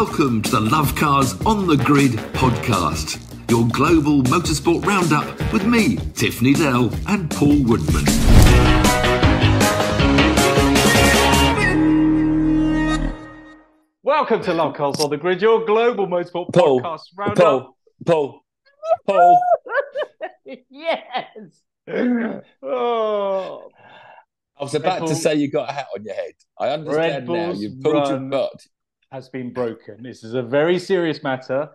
Welcome to the Love Cars on the Grid podcast, your global motorsport roundup with me, Tiff Needell, and Paul Woodman. Welcome to Love Cars on the Grid, your global motorsport Paul, podcast roundup. Paul, Paul, Paul. yes. Oh, I was about Red to Bull- say you got a hat on your head. I understand now. You've pulled your run. butt. Has been broken. This is a very serious matter.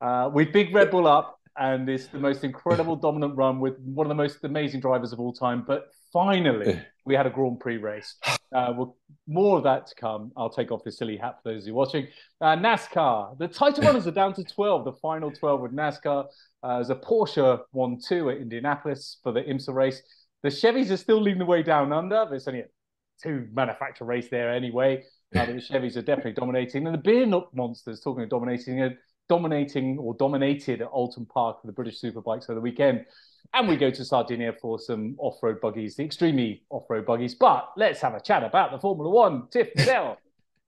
Uh, we big Red Bull up, and it's the most incredible dominant run with one of the most amazing drivers of all time. But finally, we had a Grand Prix race. Uh, well, more of that to come. I'll take off this silly hat for those of you watching. Uh, NASCAR. The title runners are down to 12, the final 12 with NASCAR. Uh, there's a Porsche 1 2 at Indianapolis for the IMSA race. The Chevys are still leading the way down under. There's only a two manufacturer race there anyway. The Chevys are definitely dominating. And the Beer nut Monsters, talking of dominating, are dominating or dominated at Oulton Park for the British Superbikes over the weekend. And we go to Sardinia for some off road buggies, the extremely off road buggies. But let's have a chat about the Formula One. Tiff Needell.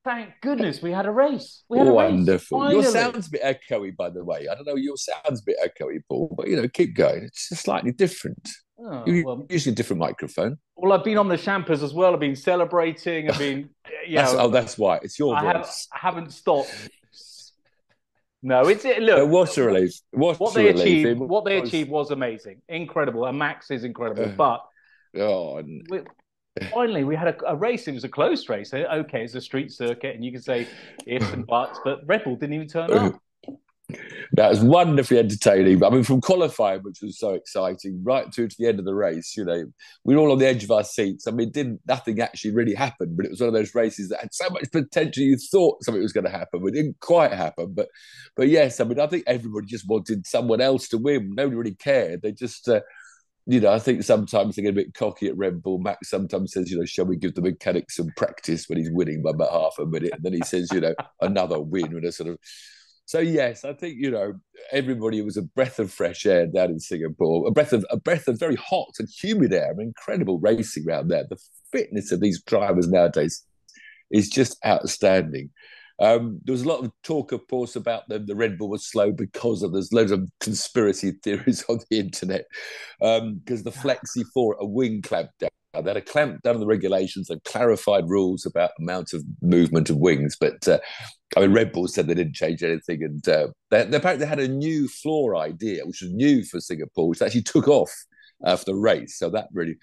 Thank goodness we had a race. We had a race. Wonderful. Your sound's a bit echoey, by the way. I don't know. Your sound's a bit echoey, Paul. But you know, keep going. It's just slightly different. Oh, You well, using a different microphone. well, I've been on the Champers as well. I've been celebrating. I've been, you know, oh, that's why. It's your I, have, voice. I haven't stopped. No, it's it. Look, what's a relief? What's what they achieved, what they was- achieved was amazing, incredible, and Max is incredible. Uh. but Oh, we, finally, we had a, a race. It was a close race. Okay, it's a street circuit, and you can say ifs and buts, but Red Bull didn't even turn up. That was wonderfully entertaining. I mean, from qualifying, which was so exciting, right through to the end of the race, you know, we were all on the edge of our seats. I mean, didn't nothing actually really happen, but it was one of those races that had so much potential. You thought something was going to happen, but it didn't quite happen. But, but yes, I mean, I think everybody just wanted someone else to win. Nobody really cared. They just. Uh, you know, I think sometimes they get a bit cocky at Red Bull. Max sometimes says, you know, shall we give the mechanics some practice when he's winning by about half a minute? And then he says, you know, another win with a sort of so yes, I think you know everybody was a breath of fresh air down in Singapore, a breath of a breath of very hot and humid air. Incredible racing around there. The fitness of these drivers nowadays is just outstanding. Um, there was a lot of talk, of course, about the, the Red Bull was slow because of there's loads of conspiracy theories on the internet because the Flexi Four a wing clamp down. They had a clamp down on the regulations. They've clarified rules about amount of movement of wings, but uh, I mean, Red Bull said they didn't change anything, and uh, they, they apparently had a new floor idea, which was new for Singapore, which actually took off after the race. So that really,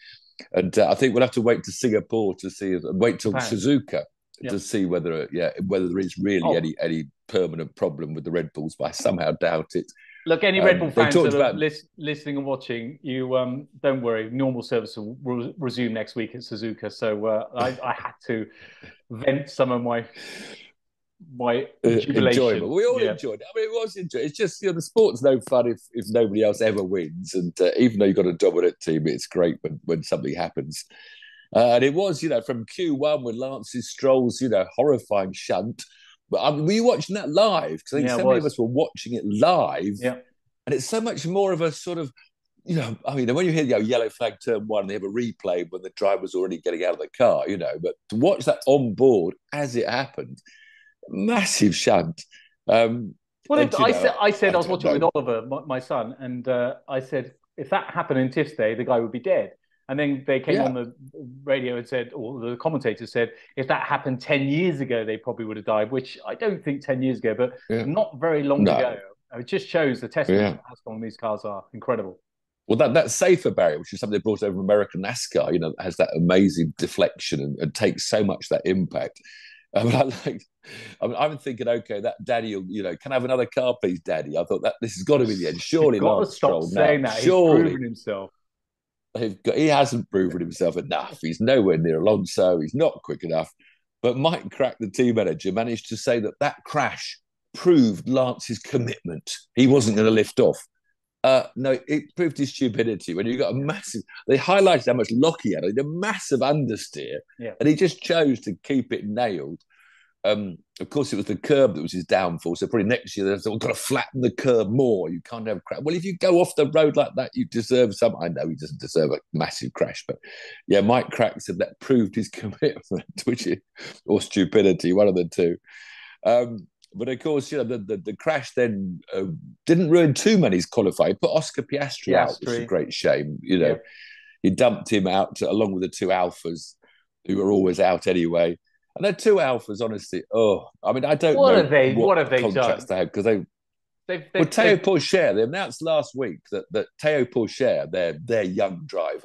and uh, I think we'll have to wait to Singapore to see, wait till Right. Suzuka Yep. to see whether, yeah, whether there is really Oh. any any permanent problem with the Red Bulls. But I somehow doubt it. Look, any Red Um, Bull fans that are about- lis- listening and watching, you um, don't worry. Normal service will re- resume next week at Suzuka. So uh, I, I had to vent some of my my Uh, jubilation. We all Yeah. enjoyed it. I mean, it was enjoyable. It's just you know the sport's no fun if if nobody else ever wins, and uh, even though you've got a dominant team, it's great when when something happens. Uh, and it was, you know, from Q1 with Lance's Stroll's, you know, horrifying shunt. But I mean, were you watching that live? Because I think Yeah, so many of us were watching it live. Yeah. And it's so much more of a sort of, you know, I mean, when you hear, you know, yellow flag turn one, they have a replay when the driver's already getting out of the car, you know, but to watch that on board as it happened, massive shunt. Um, Well, And, I know, said I said I, I was watching know. with Oliver, my, my son, and uh, I said if that happened in Tiff's day, the guy would be dead. And then they came Yeah. on the radio and said, or the commentator said, if that happened ten years ago, they probably would have died. Which I don't think ten years ago, but Yeah. not very long No. ago. It just shows the testament Yeah. how strong these cars are. Incredible. Well, that, that safer barrier, which is something they brought over from American NASCAR, you know, has that amazing deflection and, and takes so much that impact. I mean, I like, I mean, I'm thinking, okay, that Daddy, will, you know, can I have another car, please, Daddy? I thought that this has got to be the end. Surely, You've got to Lance stop Stroll saying now. that. He's Surely, proven himself. Got, he hasn't proven himself enough. He's nowhere near Alonso. He's not quick enough. But Mike Krack, the team manager, managed to say that that crash proved Lance's commitment. He wasn't going to lift off. Uh, no, it proved his stupidity when you got a massive. They highlighted how much lock he had, a massive understeer, Yeah. and he just chose to keep it nailed. Um, of course, it was the curb that was his downfall. So probably next year they've got to flatten the curb more. You can't have a crash. Well, if you go off the road like that, you deserve some. I know he doesn't deserve a massive crash, but yeah, Mike Krack said that proved his commitment, which is, or stupidity, one of the two. Um, but of course, you know, the, the, the crash then uh, didn't ruin too many's qualifying. Put Oscar Piastri, Piastri, out, which is a great shame. You know, yeah. he dumped him out along with the two Alfas, who were always out anyway. And they're two alphas, honestly. Oh, I mean, I don't know. what know have they, what, what have they done? They because they. They've, they've, well, Théo Pourchaire, they announced last week that, that Théo Pourchaire, their, their young driver,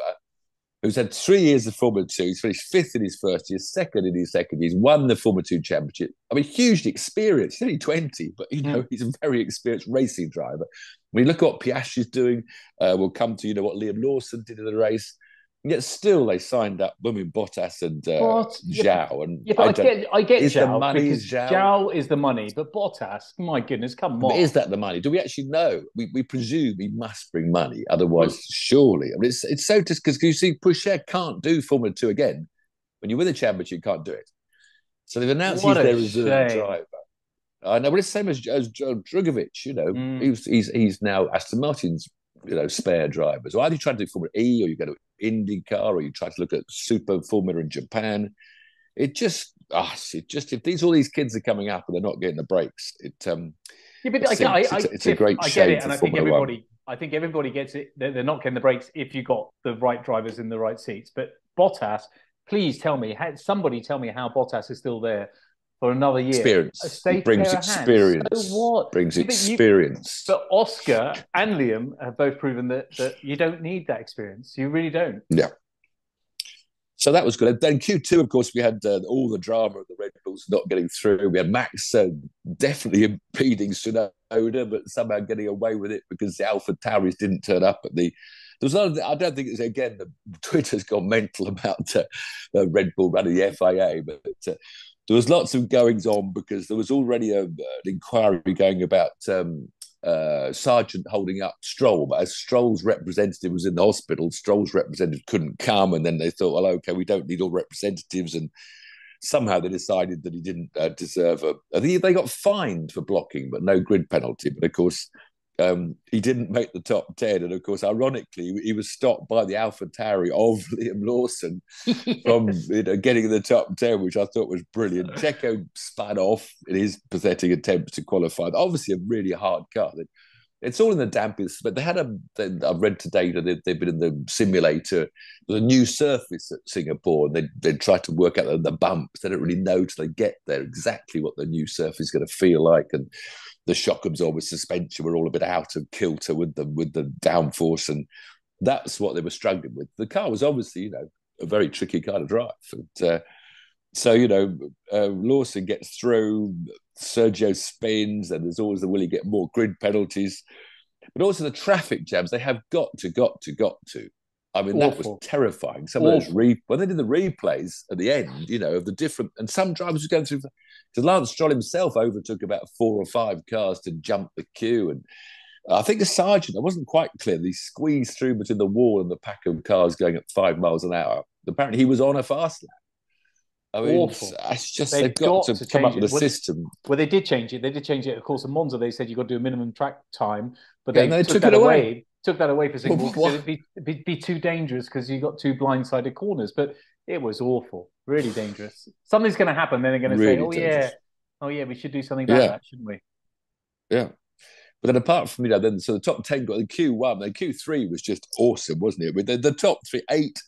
who's had three years of Formula Two. He's finished fifth in his first year, second in his second year. He's won the Formula Two championship. I mean, hugely experienced. He's only 20, but you know, mm. he's a very experienced racing driver. When you look at what Piastri's doing, uh, we'll come to, you know, what Liam Lawson did in the race. Yet still, they signed up Women Bottas and uh, Zhou. Yeah, and yeah, I, I, get, I get is Zhou the money because Zhou? Zhou is the money, but Bottas, my goodness, come on. But is that the money? Do we actually know? We, we presume he must bring money, otherwise, surely. I mean, it's it's so just because you see, Pourchaire can't do Formula Two again. When you win the championship, you can't do it. So they've announced what he's their reserve shame. driver. I know, but it's the same as, as Drugovich. You know, mm. he's he's he's now Aston Martin's you know spare drivers. Or either you try to do Formula E, or you go to IndyCar, or you try to look at Super Formula in Japan. It just, ah, it just if these all these kids are coming up and they're not getting the breaks, it um, yeah, but it I, it's, I, it's, it's a great I shame get it, and I think everybody, One. I think everybody gets it. They're, they're not getting the breaks if you got the right drivers in the right seats. But Bottas, please tell me, somebody tell me how Bottas is still there for another year. Experience. brings experience. So what? Brings experience. You, but Oscar and Liam have both proven that that you don't need that experience. You really don't. Yeah. So that was good. Then Q2, of course, we had uh, all the drama of the Red Bulls not getting through. We had Max uh, definitely impeding Tsunoda, but somehow getting away with it because the Alpha Tauris didn't turn up at the. There was another, I don't think it's again, the Twitter's gone mental about uh, uh, Red Bull running the FIA, but uh, there was lots of goings on because there was already a, an inquiry going about um, uh, Sargeant holding up Stroll, but as Stroll's representative was in the hospital, Stroll's representative couldn't come, and then they thought, well, okay, we don't need all representatives, and somehow they decided that he didn't uh, deserve a. They got fined for blocking, but no grid penalty. But of course, um, he didn't make the top 10. And of course, ironically, he was stopped by the Alpha Tauri of Liam Lawson from you know, getting in the top 10, which I thought was brilliant. Checo spun off in his pathetic attempts to qualify. Obviously, a really hard car. It's all in the dampest, but they had a. I've read today that they, they've been in the simulator, the new surface at Singapore, and they they try to work out the, the bumps. They don't really know till they get there exactly what the new surface is going to feel like, and the shock absorber suspension were all a bit out of kilter with the with the downforce, and that's what they were struggling with. The car was obviously, you know, a very tricky car to drive. And, uh, so you know, uh, Lawson gets through, Sergio spins, and there's always the will he get more grid penalties, but also the traffic jams. They have got to, got to, got to. I mean, Awful. that was terrifying. Some Awful. of those re when they did the replays at the end, you know, of the different and some drivers were going through because Lance Stroll himself overtook about four or five cars to jump the queue. And I think the Sargeant, I wasn't quite clear. He squeezed through between the wall and the pack of cars going at five miles an hour. Apparently, he was on a fast lap. I mean, Awful. it's just they've, they've got, got, to, to come up with a well, system. Well, they did change it. They did change it. Of course, in Monza, they said you've got to do a minimum track time, but they, yeah, they took, took, that away. away. Took that away for Singapore. Well, it'd be, be, be too dangerous because you got two blindsided corners. But it was awful, really dangerous. Something's going to happen. Then they're going to really say, "Oh dangerous. yeah, oh yeah, we should do something about yeah. that, shouldn't we? Yeah. But then apart from you know, then so the top ten got the Q one, the Q three was just awesome, wasn't it? With the, the top three, eight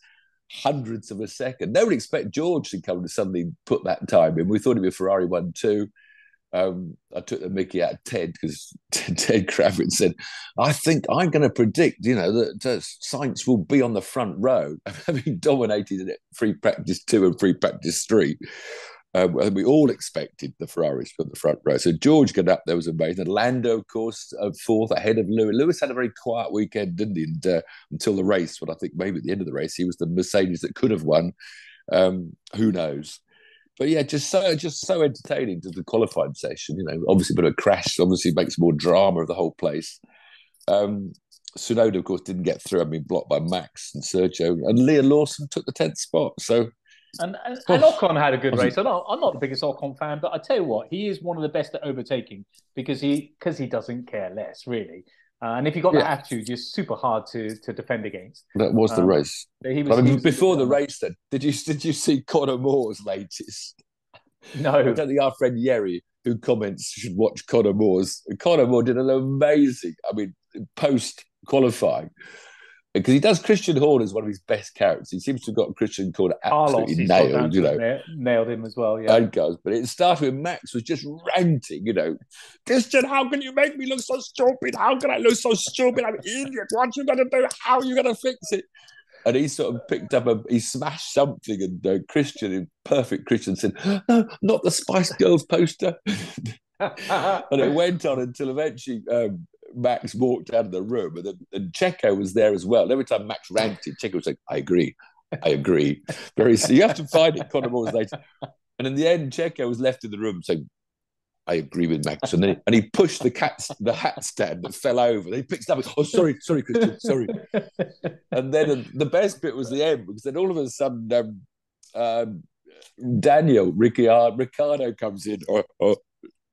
hundredths of a second. No one expect George to come to suddenly put that time in. We thought it'd be Ferrari one two. Um, I took the Mickey out of Ted because Ted Kravitz said, "I think I'm going to predict, you know, that uh, Sainz will be on the front row, having dominated it free practice two and free practice three." Um, we all expected the Ferraris from the front row. So George got up there was amazing. Lando, of course, uh, fourth ahead of Lewis. Lewis had a very quiet weekend, didn't he? And, uh, until the race, but I think maybe at the end of the race, he was the Mercedes that could have won. Um, who knows? But yeah, just so just so entertaining to the qualifying session. You know, obviously, but a crash obviously makes more drama of the whole place. Um, Tsunoda, of course, didn't get through. I mean, blocked by Max and Sergio, and Liam Lawson took the tenth spot. So and, and, and Ocon had a good race. I'm not, I'm not the biggest Ocon fan, but I tell you what, he is one of the best at overtaking because he because he doesn't care less, really. Uh, and if you got yeah. that attitude, you're super hard to to defend against. That was the um, race. He was, I mean, before the race, then did you did you see Conor Moore's latest? No, I don't think our friend Yerry who comments should watch Conor Moore's. Conor Moore did an amazing, I mean, post qualifying because he does Christian Horner as one of his best characters. He seems to have got Christian Horner absolutely nailed, you know. Nailed him as well, yeah. And goes, but it started with Max was just ranting, you know. Christian, how can you make me look so stupid? How can I look so stupid? I'm an idiot. What are you gonna do? How are you gonna fix it? And he sort of picked up a, he smashed something, and uh, Christian, in perfect Christian, said, "No, not the Spice Girls poster." and it went on until eventually um, Max walked out of the room, and, then, and Checo was there as well. And every time Max ranted, Checo was like, "I agree, I agree." Very so you have to find it. Conor was later, and in the end, Checo was left in the room saying, "I agree with Max," and then and he pushed the cat the hat stand that fell over. They picked it up. Oh, sorry, sorry, Christian, sorry. and then the best bit was the end because then all of a sudden. Um, um, Daniel Ricciardo, Ricciardo comes in. Oh, oh,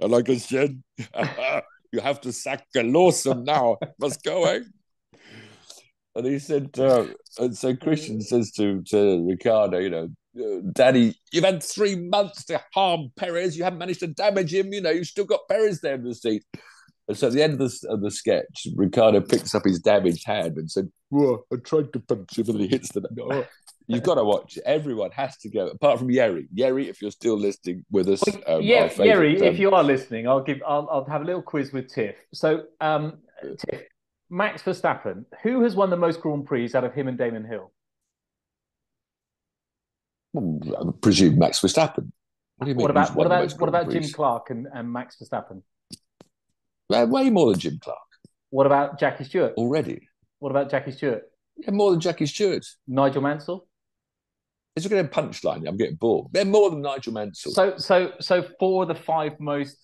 like I said, you have to sack Lawson now. Must go, eh? And he said, uh, and so Christian says to, to Ricciardo, you know, Daddy, you've had three months to harm Perez. You haven't managed to damage him. You know, you've still got Perez there in the seat. And so at the end of the, of the sketch, Ricciardo picks up his damaged hand and said, Whoa, I tried to punch him and he hits the. Oh. You've got to watch it. Everyone has to go, apart from Yeri. Yeri, if you're still listening with us. Um, yeah, Yeri, um, if you are listening, I'll give. I'll, I'll have a little quiz with Tiff. So, um, Tiff, Max Verstappen, who has won the most Grand Prix out of him and Damon Hill? I presume Max Verstappen. What do you mean? What about what about what about Jim Clark and, and Max Verstappen? Uh, way more than Jim Clark. What about Jackie Stewart? Already. What about Jackie Stewart? Yeah, more than Jackie Stewart. Nigel Mansell. It's a good punchline. I'm getting bored. They're more than Nigel Mansell. So, so, so, four of the five most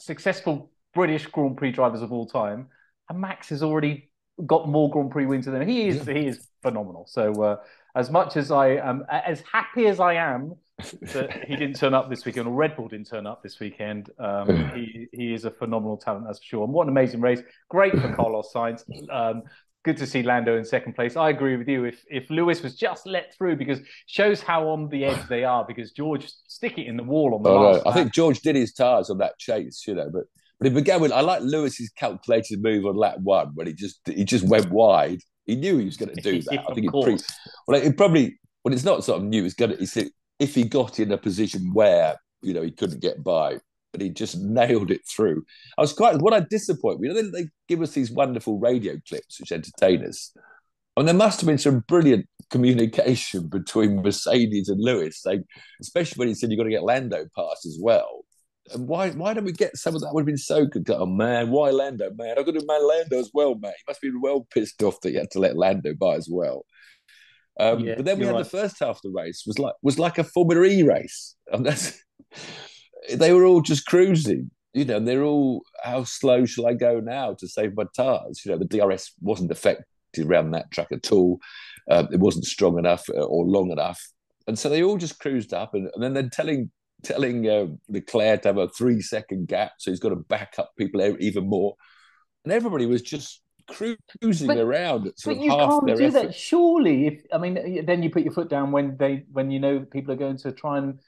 successful British Grand Prix drivers of all time, and Max has already got more Grand Prix wins than him. He is, yeah. he is phenomenal. So, uh, as much as I am, as happy as I am that he didn't turn up this weekend, or Red Bull didn't turn up this weekend, um, he he is a phenomenal talent, that's for sure. And what an amazing race! Great for Carlos Sainz. Um, good to see Lando in second place. I agree with you. If if Lewis was just let through, because shows how on the edge they are. Because George stick it in the wall on the oh, last. No. I think George did his tires on that chase, you know, but. But it began with I like Lewis's calculated move on lap one when he just he just went wide. He knew he was going to do that. I think it pre- well, it probably well, it's not sort of new. It's going to if he got in a position where you know he couldn't get by, but he just nailed it through. I was quite what I disappoint. You know, they, they give us these wonderful radio clips which entertain us. And there must have been some brilliant communication between Mercedes and Lewis, like, especially when he said you've got to get Lando past as well. And why why don't we get some of that? Would have been so good. Oh man, why Lando? Man, I've got to man Lando as well, mate. He must be well pissed off that you had to let Lando by as well. Um, yeah, but then we had right. the first half of the race was like was like a Formula E race, and that's they were all just cruising, you know, they're all, how slow shall I go now to save my tires? You know, the DRS wasn't affected around that track at all. Um, it wasn't strong enough uh, or long enough. And so they all just cruised up, and, and then they're telling telling uh, Leclerc to have a three second gap, so he's got to back up people even more. And everybody was just cruising but, around at sort but of you can't do effort. that surely if i mean then you put your foot down when they when you know people are going to try and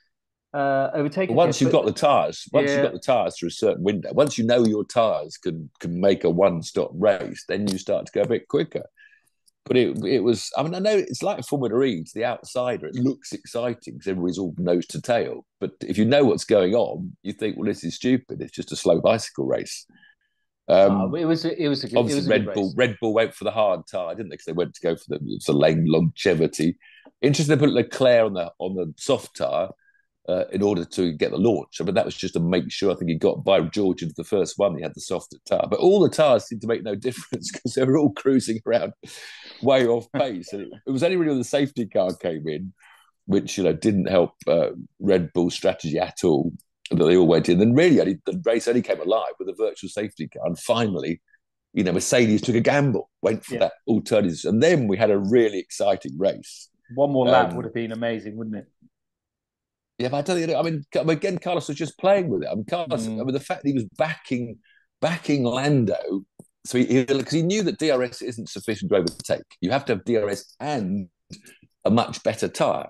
uh, overtake. once you've got the tires, once yeah. you've got the tires through a certain window, once you know your tires can can make a one stop race, then you start to go a bit quicker. But it it was. I mean, I know it's like Formula E. It's the outsider. It looks exciting because everybody's all nose to tail. But if you know what's going on, you think, well, this is stupid. It's just a slow bicycle race. Um, oh, it was it was a good, obviously Red Bull. Race. Red Bull went for the hard tire, didn't they? Because they went to go for the, the lane longevity. Interesting, they put Leclerc on the on the soft tire uh, in order to get the launch. I mean, that was just to make sure. I think he got by George into the first one. He had the softer tire, but all the tires seemed to make no difference because they were all cruising around way off pace. And it, it, was only really when the safety car came in, which you know didn't help uh, Red Bull's strategy at all. That they all went in. Then really, only, the race only came alive with a virtual safety car, and finally. You know, Mercedes took a gamble, went for yeah. that alternative, and then we had a really exciting race. One more lap um, would have been amazing, wouldn't it? Yeah, but I don't. I mean, again, Carlos was just playing with it. I mean, Carlos. Mm. I mean, the fact that he was backing backing Lando, so he because he, he, knew that DRS isn't sufficient to overtake. You have to have DRS and a much better tire.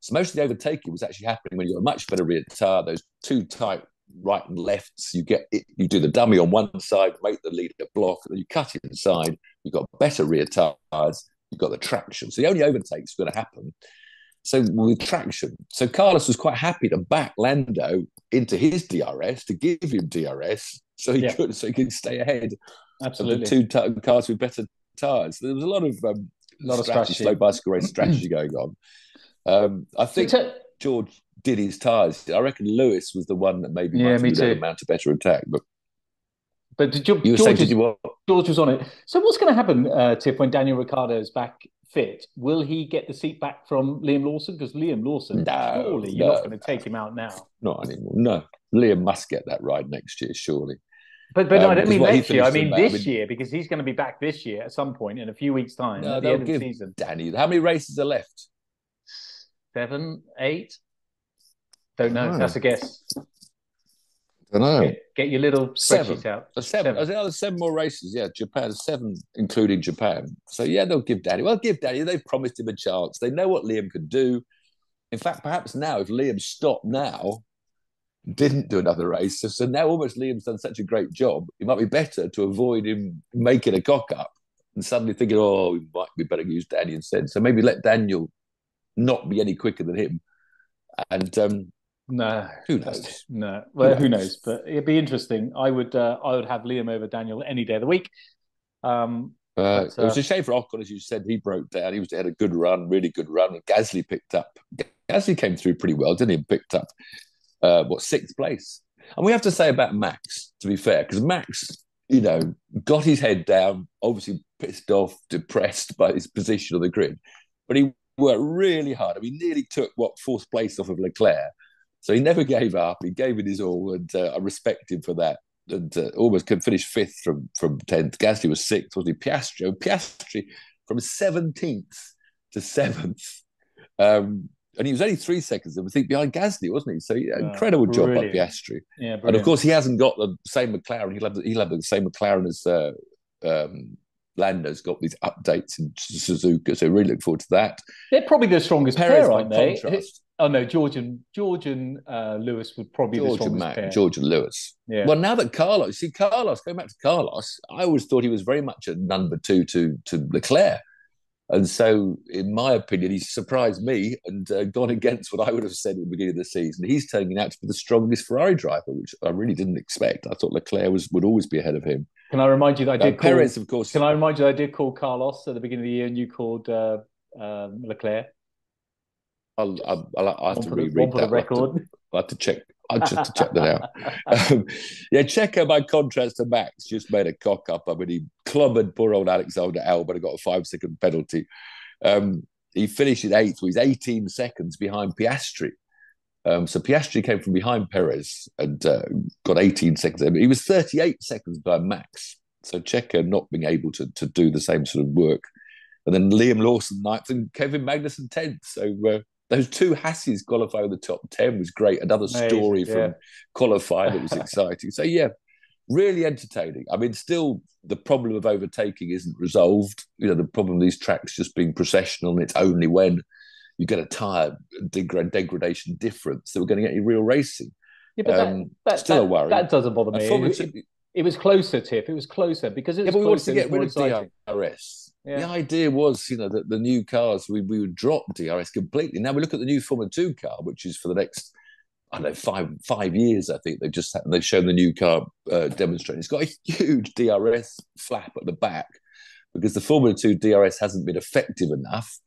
So most of the overtaking was actually happening when you got a much better rear tire. Those two tight right and lefts. You get it, you do the dummy on one side, make the leader block, and then you cut inside. You've got better rear tires. You've got the traction. So the only overtake's going to happen. So with traction, so Carlos was quite happy to back Lando into his DRS to give him DRS, so he yeah. could so he could stay ahead Absolutely. of the two t- cars with better tires. There was a lot of um, a lot strategy, of strategy, slow bicycle race strategy going on. Um, I think George did his tires. I reckon Lewis was the one that maybe yeah, me too. mount a better attack, but. But did you, you George, saying, George was on it. So what's going to happen, uh, Tiff, when Daniel Ricciardo is back fit? Will he get the seat back from Liam Lawson? Because Liam Lawson, no, surely you're not going to take him out now. Not anymore. No, Liam must get that ride next year, surely. But but um, no, I don't mean next year. I mean this I mean, year because he's going to be back this year at some point in a few weeks' time no, at the end of the season. Danny, how many races are left? Seven, eight. Don't know. Oh. That's a guess. I don't know. Get, get your little seven. out. Seven. seven. there's seven more races. Yeah, Japan seven, including Japan. So yeah, they'll give Danny. Well, give Danny. They've promised him a chance. They know what Liam can do. In fact, perhaps now, if Liam stopped now, didn't do another race, so, so now almost Liam's done such a great job. It might be better to avoid him making a cock up and suddenly thinking, "Oh, we might be better use Danny instead." So maybe let Daniel not be any quicker than him, and um, no, who knows? No, well, who knows? who knows? But it'd be interesting. I would, uh, I would have Liam over Daniel any day of the week. Um, uh, but, uh, it was a shame for Ocon, as you said. He broke down. He was had a good run, really good run. And Gasly picked up. Gasly came through pretty well, didn't he? Picked up uh, what sixth place. And we have to say about Max, to be fair, because Max, you know, got his head down, obviously pissed off, depressed by his position on the grid, but he worked really hard. I mean, nearly took what fourth place off of Leclerc so he never gave up. He gave it his all, and uh, I respect him for that. And uh, almost could finish fifth from from tenth. Gasly was sixth, wasn't he? Piastri, Piastri from seventeenth to seventh, um, and he was only three seconds, I think, behind Gasly, wasn't he? So yeah, incredible job by Piastri. Yeah, and of course he hasn't got the same McLaren. He'll have the, he'll have the same McLaren as uh, um, Lando's got these updates in Suzuka, so really look forward to that. They're probably the strongest Perez pair, aren't they? Contrast. Oh no, George and George and uh, Lewis would probably George the and Matt, pair. George and Lewis. Yeah. Well, now that Carlos, see Carlos, going back to Carlos, I always thought he was very much a number two to to Leclerc, and so in my opinion, he's surprised me and uh, gone against what I would have said at the beginning of the season. He's turning out to be the strongest Ferrari driver, which I really didn't expect. I thought Leclerc was would always be ahead of him. Can I remind you that I did uh, call, Perez, of course. Can I remind you that I did call Carlos at the beginning of the year, and you called uh, um, Leclerc? I'll, I'll, I'll have to reread that. record. I'll have to check. I'll just to check that out. Um, yeah, Checo, by contrast to Max, just made a cock up. I mean, he clobbered poor old Alexander Albon and got a five second penalty. Um, he finished in eighth. So he's 18 seconds behind Piastri. Um, so Piastri came from behind Perez and uh, got 18 seconds. He was 38 seconds behind Max. So Checo not being able to, to do the same sort of work. And then Liam Lawson ninth and Kevin Magnussen 10th. So uh, those two Hasses qualifying the top 10 was great. Another story yeah. from qualifying that was exciting. So, yeah, really entertaining. I mean, still, the problem of overtaking isn't resolved. You know, the problem of these tracks just being processional, and it's only when you get a tire degrad- degradation difference that we're going to get any real racing. Yeah, but um, that, that, still that, a worry. That doesn't bother me. It, it, it, was closer, Tiff. It was closer because it was yeah, but we wanted to get rid of DRS. Yeah. The idea was, you know, that the new cars we, we would drop DRS completely. Now we look at the new Formula Two car, which is for the next, I don't know, five five years. I think they've just they've shown the new car uh, demonstrating. It's got a huge DRS flap at the back because the Formula Two DRS hasn't been effective enough.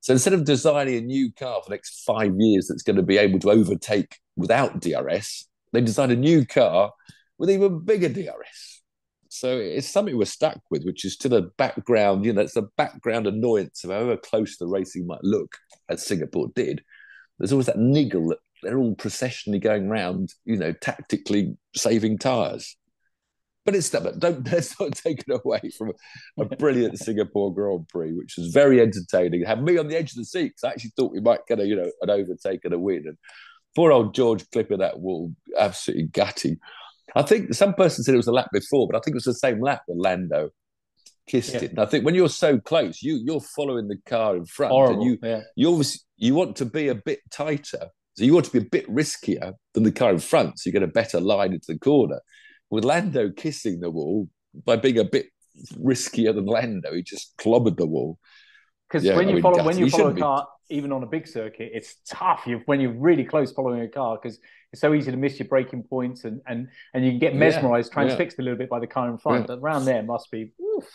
So instead of designing a new car for the next five years that's going to be able to overtake without DRS, they designed a new car with even bigger DRS. So it's something we're stuck with, which is to the background, you know, it's a background annoyance of however close the racing might look, as Singapore did. There's always that niggle that they're all processionally going around, you know, tactically saving tyres. But it's but don't let's not take it away from a, a brilliant Singapore Grand Prix, which was very entertaining. It had me on the edge of the seat because I actually thought we might get a you know an overtake and a win. And poor old George clipping that wall, absolutely gutting. I think some person said it was a lap before, but I think it was the same lap that Lando kissed yeah. it. And I think when you're so close, you you're following the car in front, Horrible, and you yeah. you obviously you want to be a bit tighter So you want to be a bit riskier than the car in front, so you get a better line into the corner. With Lando kissing the wall by being a bit riskier than Lando, he just clobbered the wall. Because yeah, when, you follow, when you follow a car, be... even on a big circuit, it's tough. You when you're really close following a car because it's so easy to miss your braking points and and and you can get mesmerized, yeah, transfixed yeah. a little bit by the car in front. But around there must be oof,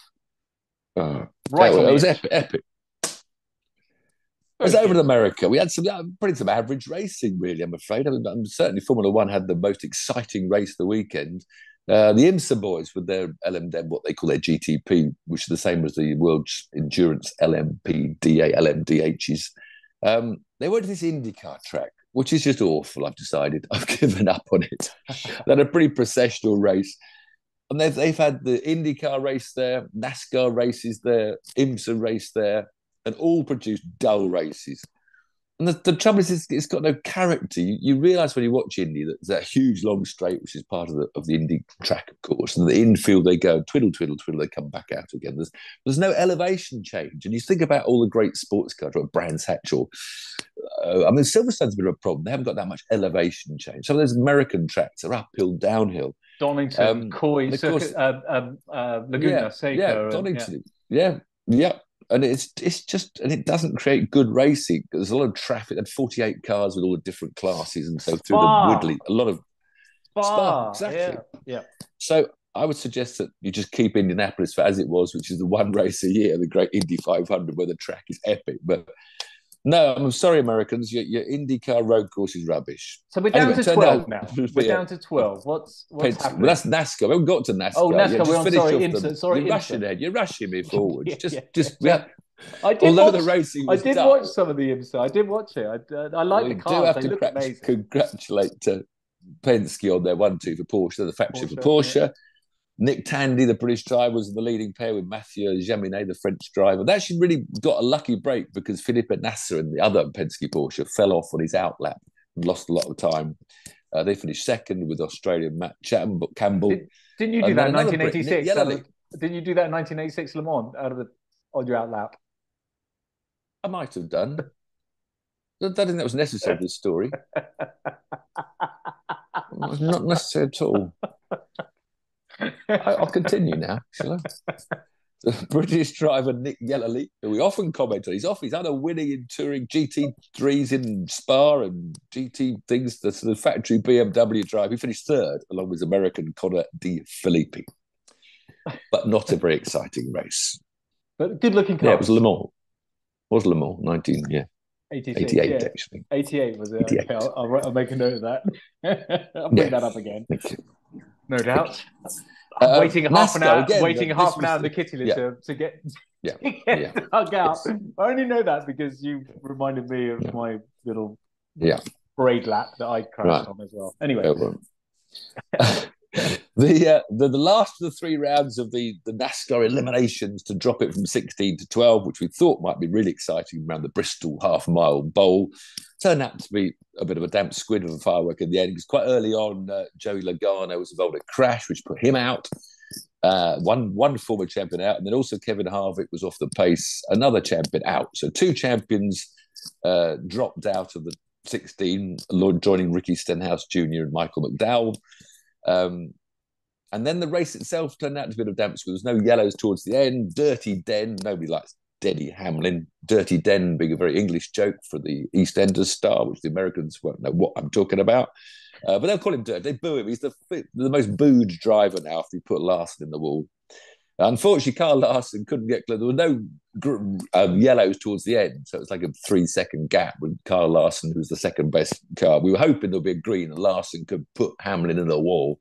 uh, right. it was epic. epic. It was over in America. We had some pretty some average racing, really. I'm afraid. I mean, certainly Formula One had the most exciting race of the weekend. Uh, the IMSA boys with their LMD, what they call their GTP, which is the same as the World Endurance LMPDA, LMDHs. Um, they went to this IndyCar track, which is just awful. I've decided I've given up on it. they had a pretty processional race. And they've, they've had the IndyCar race there, NASCAR races there, IMSA race there, and all produced dull races. And the, the trouble is, it's, it's got no character. You, you realise when you watch Indy that there's that huge long straight, which is part of the of the Indy track, of course. And the infield, they go twiddle, twiddle, twiddle, they come back out again. There's there's no elevation change. And you think about all the great sports cars, like Brands Hatch or, uh, I mean, Silverstone's a bit of a problem. They haven't got that much elevation change. Some of those American tracks are uphill, downhill. Donington, um, Coy, course, uh, um, uh, Laguna, yeah, Seca, yeah, Donington, yeah. yeah, yeah and it's it's just and it doesn't create good racing. There's a lot of traffic and 48 cars with all the different classes, and so through the Woodley, a lot of Spa, Spa exactly. Yeah. yeah. So I would suggest that you just keep Indianapolis for as it was, which is the one race a year, the Great Indy 500, where the track is epic. But no, I'm sorry, Americans, your, your IndyCar road course is rubbish. So we're down anyway, to 12 out, now. We're yeah. down to 12. What's, what's happening? Well, that's NASCAR. We haven't got to NASCAR. Oh, NASCAR. Yeah, we're on, sorry, Inter, sorry, You're rushing ahead. You're rushing me forward. yeah, just, just, yeah. I did Although watch, the racing I did watch some of the IMSA. I did watch it. I, uh, I like well, the cars. Do have they to look amazing. congratulate uh, Penske on their one-two for Porsche. The factory Porsche, for Porsche. Nick Tandy, the British driver, was the leading pair with Mathieu Jaminet, the French driver. They actually really got a lucky break because Felipe Nasr and the other Penske Porsche fell off on his outlap and lost a lot of time. Uh, they finished second with Australian Matt but Campbell. Did, not you do that in 1986? didn't you do that in 1986 Le Mans out of the on your outlap? I might have done. I don't think that was necessary for the story. not necessary at all. I, will continue now, shall I? The British driver Nick Yelloly, who we often comment on, he's off. He's had a winning in touring GT3s in Spa and GT things. The sort of factory BMW drive. He finished third along with American Connor De Phillippi, but not a very exciting race. But good looking car. Yeah, it was Le Mans. Was Le Mans 19? Yeah. 86, 88 yeah. actually. 88 was it? 88. Okay, I'll, I'll, I'll, make a note of that. I'll bring yeah. that up again. No doubt. I'm uh, waiting half an hour, again, waiting half an hour in the kitty litter yeah. to get, yeah. to get yeah. dug out. I only know that because you reminded me of my little yeah braid lap that I crashed right. on as well. Anyway. the, uh, the the last of the three rounds of the the NASCAR eliminations to drop it from 16 to 12, which we thought might be really exciting around the Bristol half mile bowl, turned out to be a bit of a damp squid of a firework in the end. Because quite early on, uh, Joey Logano was involved in a crash, which put him out. Uh, one one former champion out, and then also Kevin Harvick was off the pace, another champion out. So two champions uh, dropped out of the 16, joining Ricky Stenhouse Jr. and Michael McDowell. Um, and then the race itself turned out to be a bit of damp There was no yellows towards the end. Dirty Den. Nobody likes Denny Hamlin. Dirty Den being a very English joke for the East Enders star, which the Americans won't know what I'm talking about. Uh, but they'll call him Dirty. They boo him. He's the the most booed driver now after he put Larson in the wall. Unfortunately, Kyle Larson couldn't get clear. There were no um, yellows towards the end, so it was like a three-second gap with Kyle Larson, who was the second best car. We were hoping there'd be a green, and Larson could put Hamlin in the wall.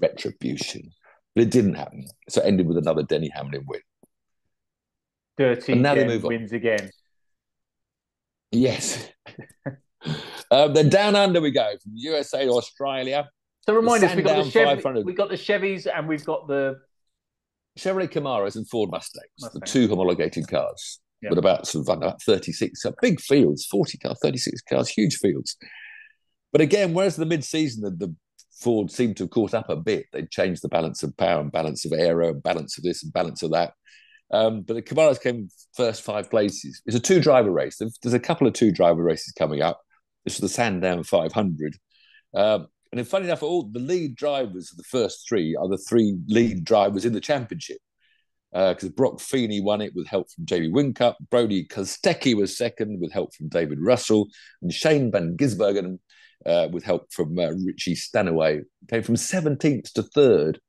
Retribution, but it didn't happen. So it ended with another Denny Hamlin win. Dirty and now they move wins again. Yes. um, then down under we go from USA to Australia. So remind us, we got the Chevy, we got the Chevys, and we've got the Chevrolet Camaros and Ford Mustangs, Mustang. the two homologated cars, yep. with about sort of about 36 uh, big fields, 40 cars, 36 cars, huge fields. But again, whereas the mid-season the, the Ford seemed to have caught up a bit, they changed the balance of power and balance of aero and balance of this and balance of that. Um, but the Camaros came first five places. It's a two driver race. There's a couple of two driver races coming up. This is the Sandown 500. Um, and then, funny enough, all the lead drivers of the first three are the three lead drivers in the championship. Because uh, Brock Feeney won it with help from Jamie Whincup. Brodie Kostecki was second with help from David Russell. And Shane Van Gisbergen, uh, with help from uh, Richie Stanaway, came from 17th to third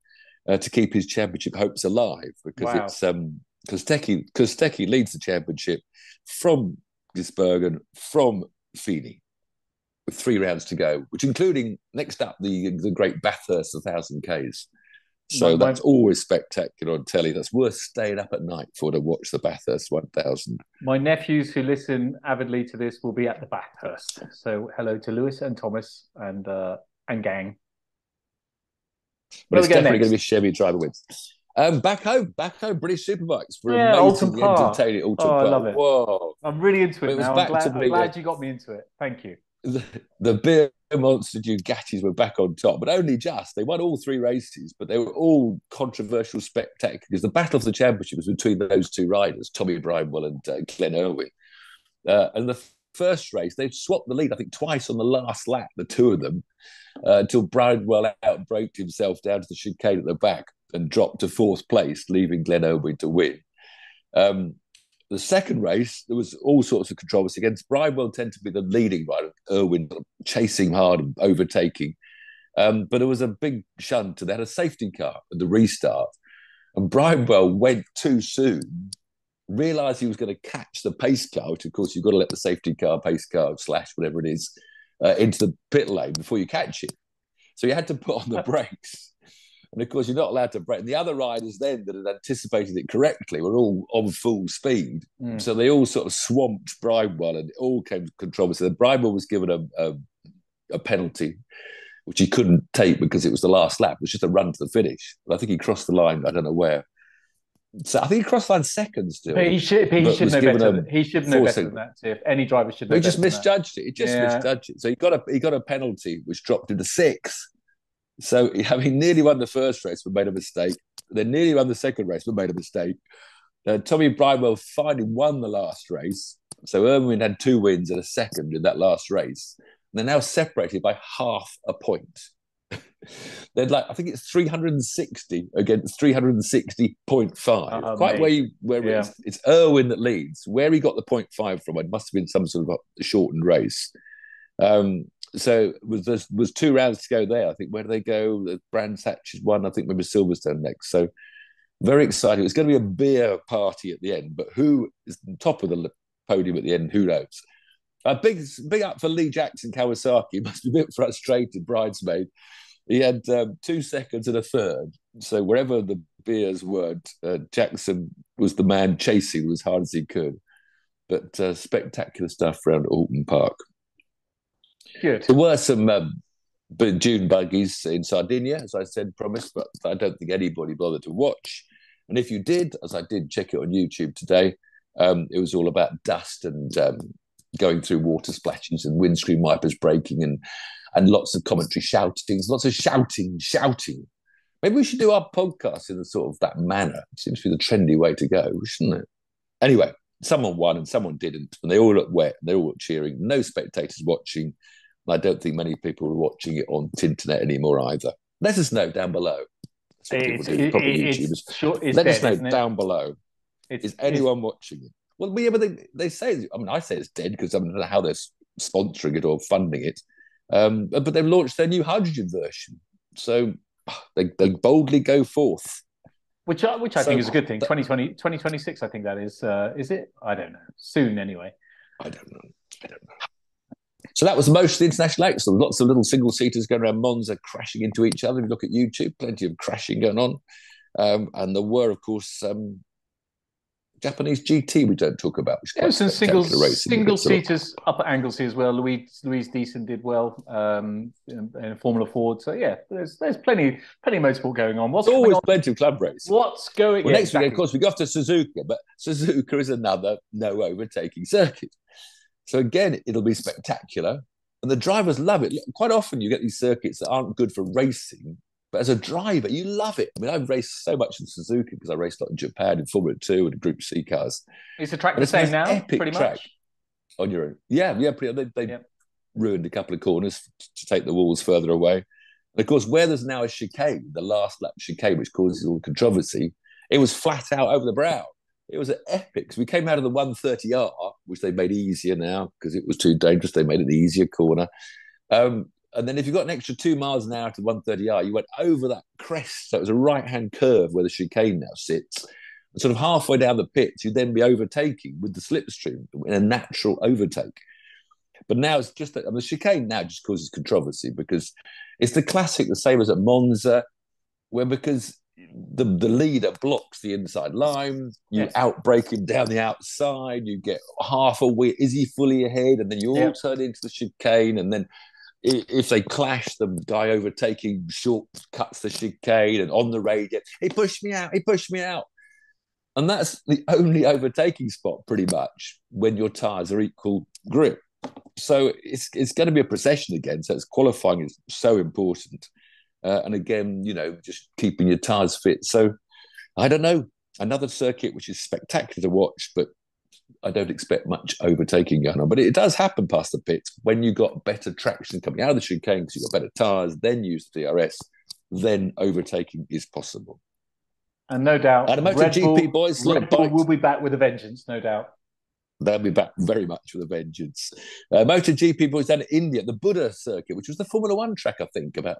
uh, to keep his championship hopes alive. Because wow. it's um, Kostecki, Kostecki leads the championship from Gisbergen, from Feeney with three rounds to go, which including next up the the Great Bathurst 1000 Ks. So my, that's my, always spectacular on telly. That's worth staying up at night for to watch the Bathurst 1000. My nephews who listen avidly to this will be at the Bathurst. So hello to Lewis and Thomas and uh, and gang. But it's definitely going to be Chevy driver wins. Um, back home, back home, British Superbikes for yeah, amazingly entertaining Oulton oh, Park. I love it. Whoa. I'm really into it, it now. I'm glad, I'm glad you got me into it. Thank you the, beer monster Ducatis were back on top, but only just. They won all three races, but they were all controversial, spectacular because the battle of the championship was between those two riders, Tommy Bridewell and uh, Glenn Irwin. Uh, and the first race, they swapped the lead, I think, twice on the last lap, the two of them, uh, until Bridewell outbraked himself down to the chicane at the back and dropped to fourth place, leaving Glenn Irwin to win. Um, the second race, there was all sorts of controversy against Bridewell, tend to be the leading rider, Irwin chasing hard and overtaking. Um, but it was a big shunt, and they had a safety car at the restart. And Bridewell went too soon, realised he was going to catch the pace car, which of course you've got to let the safety car, pace car, slash, whatever it is, uh, into the pit lane before you catch it. So he had to put on the brakes. And of course, you're not allowed to brake. And the other riders then that had anticipated it correctly were all on full speed. Mm. So they all sort of swamped Bridewell and it all came to controversy. So the Bridewell was given a, a, a, penalty, which he couldn't take because it was the last lap. It was just a run to the finish. But I think he crossed the line, I don't know where. So I think he crossed the line second still. He should, he should know better. He should know better than that. If any driver should know. He just misjudged it. He just yeah. misjudged it. So he got a he got a penalty, which dropped him to sixth. So having nearly won the first race, but made a mistake. Then nearly won the second race, but made a mistake. Uh, Tommy Bridewell finally won the last race. So Irwin had two wins and a second in that last race. And they're now separated by half a point. they're like, I think it's 360 against 360.5. Oh, Quite mate. where you, where yeah. it's, it's Irwin that leads. Where he got the 0.5 from, it must have been some sort of a shortened race. Um, so was there was two rounds to go there. I think where do they go? Brands Hatch is one. I think maybe Silverstone next. So very exciting. It's going to be a beer party at the end, but who is on top of the podium at the end? Who knows? A big big up for Lee Jackson Kawasaki. Must be a bit frustrated, bridesmaid. He had um, two seconds and a third. So wherever the beers were, uh, Jackson was the man chasing as hard as he could. But uh, spectacular stuff around Oulton Park. Good. There were some um, dune buggies in Sardinia, as I said, promised, but I don't think anybody bothered to watch. And if you did, as I did check it on YouTube today, um, it was all about dust and um, going through water splashes and windscreen wipers breaking and and lots of commentary shouting, lots of shouting, shouting. Maybe we should do our podcast in a sort of that manner. It seems to be the trendy way to go, shouldn't it? Anyway, someone won and someone didn't, and they all looked wet. And they all looked cheering. No spectators watching. I don't think many people are watching it on Tinternet anymore either. Let us know down below. It's, it, it's, sure, it's Let dead, us know down below. Is anyone watching it? Well, yeah, but they, they say, I mean, I say it's dead because I, don't know how they're sponsoring it or funding it. Um, but they've launched their new hydrogen version. So they, they boldly go forth. Which, which I so, think is a good thing. 2020, 2026, I think that is. Uh, is it? I don't know. Soon, anyway. I don't know. I don't know. So that was most of the international excellence. Lots of little single seaters going around Monza, crashing into each other. If you look at YouTube, plenty of crashing going on. Um, and there were, of course, um, Japanese GT we don't talk about. Which some single single seaters up at Anglesey as well. Louise Louise Deason did well um, in, in, Formula Ford. So yeah, there's there's plenty plenty of motorsport going on. What's always on? plenty of club races. What's going? Well, yeah, next exactly. week, of course, we go off to Suzuka, but Suzuka is another no overtaking circuit. So again, it'll be spectacular. And the drivers love it. Quite often you get these circuits that aren't good for racing, but as a driver, you love it. I mean, I've raced so much in Suzuka because I raced a lot in Japan in Formula Two and Group C cars. Is the track the same now? Pretty track much on your own. Yeah, yeah. Pretty, they, they, ruined a couple of corners to take the walls further away. And of course, where there's now a chicane, the last lap chicane, which causes all the controversy, it was flat out over the brow. It was an epic. So we came out of the 130R, which they made easier now because it was too dangerous. They made it the easier corner. Um, and then if you got an extra two miles an hour to 130R, you went over that crest. So it was a right hand curve where the chicane now sits. And sort of halfway down the pit, you'd then be overtaking with the slipstream in a natural overtake. But now it's just that I mean, the chicane now just causes controversy because it's the classic, the same as at Monza, where because the, the leader blocks the inside line, you yes. outbrake him down the outside, you get half a wheel. Is he fully ahead? And then you all yeah. turn into the chicane, and then if they clash, the guy overtaking short cuts the chicane and on the radio, he pushed me out, he pushed me out. And that's the only overtaking spot, pretty much, when your tyres are equal grip. So it's it's going to be a procession again. So it's qualifying is so important, uh, and again, you know, just keeping your tyres fit. So I don't know another circuit which is spectacular to watch, but I don't expect much overtaking going on. But it does happen past the pits when you got better traction coming out of the chicane because you've got better tyres, then use the DRS, then overtaking is possible. And no doubt, and Red GP Bull, boys, Red Bull will be back with a vengeance, no doubt. They'll be back very much with a vengeance. Uh, MotoGP boys down in India, the Buddh circuit, which was the Formula One track, I think, about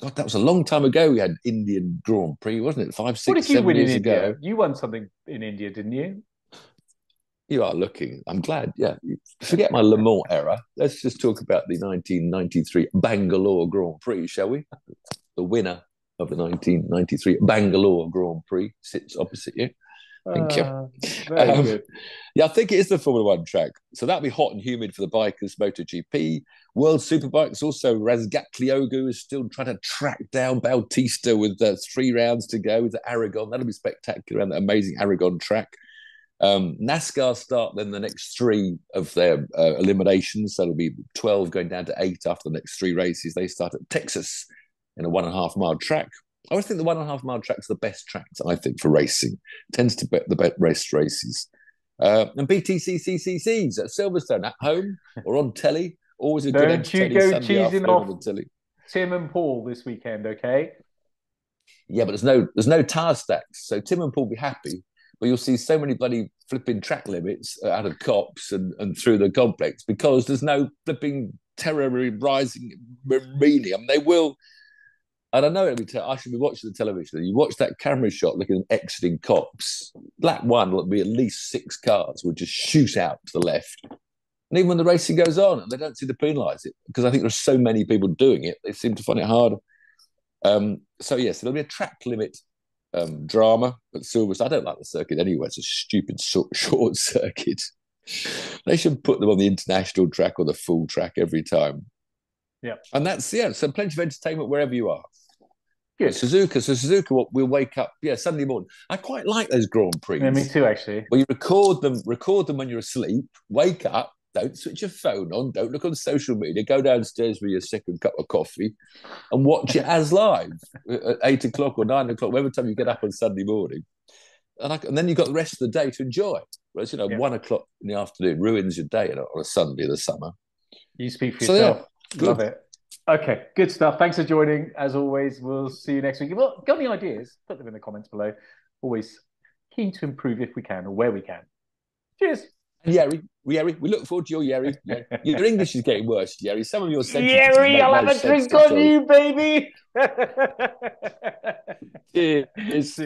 God, that was a long time ago. We had Indian Grand Prix, wasn't it? Five, six, what did you win in India? ago. You won something in India, didn't you? You are looking. I'm glad. Yeah. Forget my Le Mans era. Let's just talk about the 1993 Bangalore Grand Prix, shall we? The winner of the 1993 Bangalore Grand Prix sits opposite you. Thank you. Uh, um, yeah, I think it is the Formula One track. So that'll be hot and humid for the bikers, MotoGP. World Superbikes also, Razgatlioglu is still trying to track down Bautista with uh, three rounds to go with the Aragon. That'll be spectacular around that amazing Aragon track. Um, NASCAR start then the next three of their uh, eliminations. So it'll be 12 going down to eight after the next three races. They start at Texas in a one and a half mile track. I always think the one and a half mile track's the best track, I think, for racing. It tends to be the best race races. Uh, and BTC CCCs at Silverstone at home or on telly. Always a good Don't you go choosing off Tim and Paul this weekend, okay? Yeah, but there's no there's no tire stacks, so Tim and Paul will be happy but you'll see so many bloody flipping track limits out of Copse and, and through the complex because there's no flipping terrorizing meaning. I mean, they will. And I know it'll be. I should be watching the television. You watch that camera shot looking at exiting Copse. Lap one will be at least six cars will just shoot out to the left. And even when the racing goes on, they don't seem to penalise it because I think there's so many people doing it. They seem to find it hard. Um, so yes, there'll be a track limit um, drama at Silverstone. I don't like the circuit anyway. It's a stupid short, circuit. They should put them on the international track or the full track every time. Yeah. And that's, yeah, so plenty of entertainment wherever you are. Good. Suzuka. So Suzuka, we'll wake up, yeah, Sunday morning. I quite like those Grand Prix. Yeah, me too, actually. Well, you record them, record them when you're asleep, wake up, don't switch your phone on. Don't look on social media. Go downstairs with your second cup of coffee and watch it as live at eight o'clock or nine o'clock, whatever time you get up on Sunday morning. And, I, and then you've got the rest of the day to enjoy. Whereas, you know, yeah. one o'clock in the afternoon ruins your day on a Sunday in the summer. You speak for so, yourself. Yeah, Love it. Okay, good stuff. Thanks for joining. As always, we'll see you next week. Well, got any ideas? Put them in the comments below. Always keen to improve if we can or where we can. Cheers. Yerry, Yerry, we look forward to your Yerry. Your English is getting worse, Yerry. Some of your sentences. Yerry, I'll have a drink on you, baby. Cheers.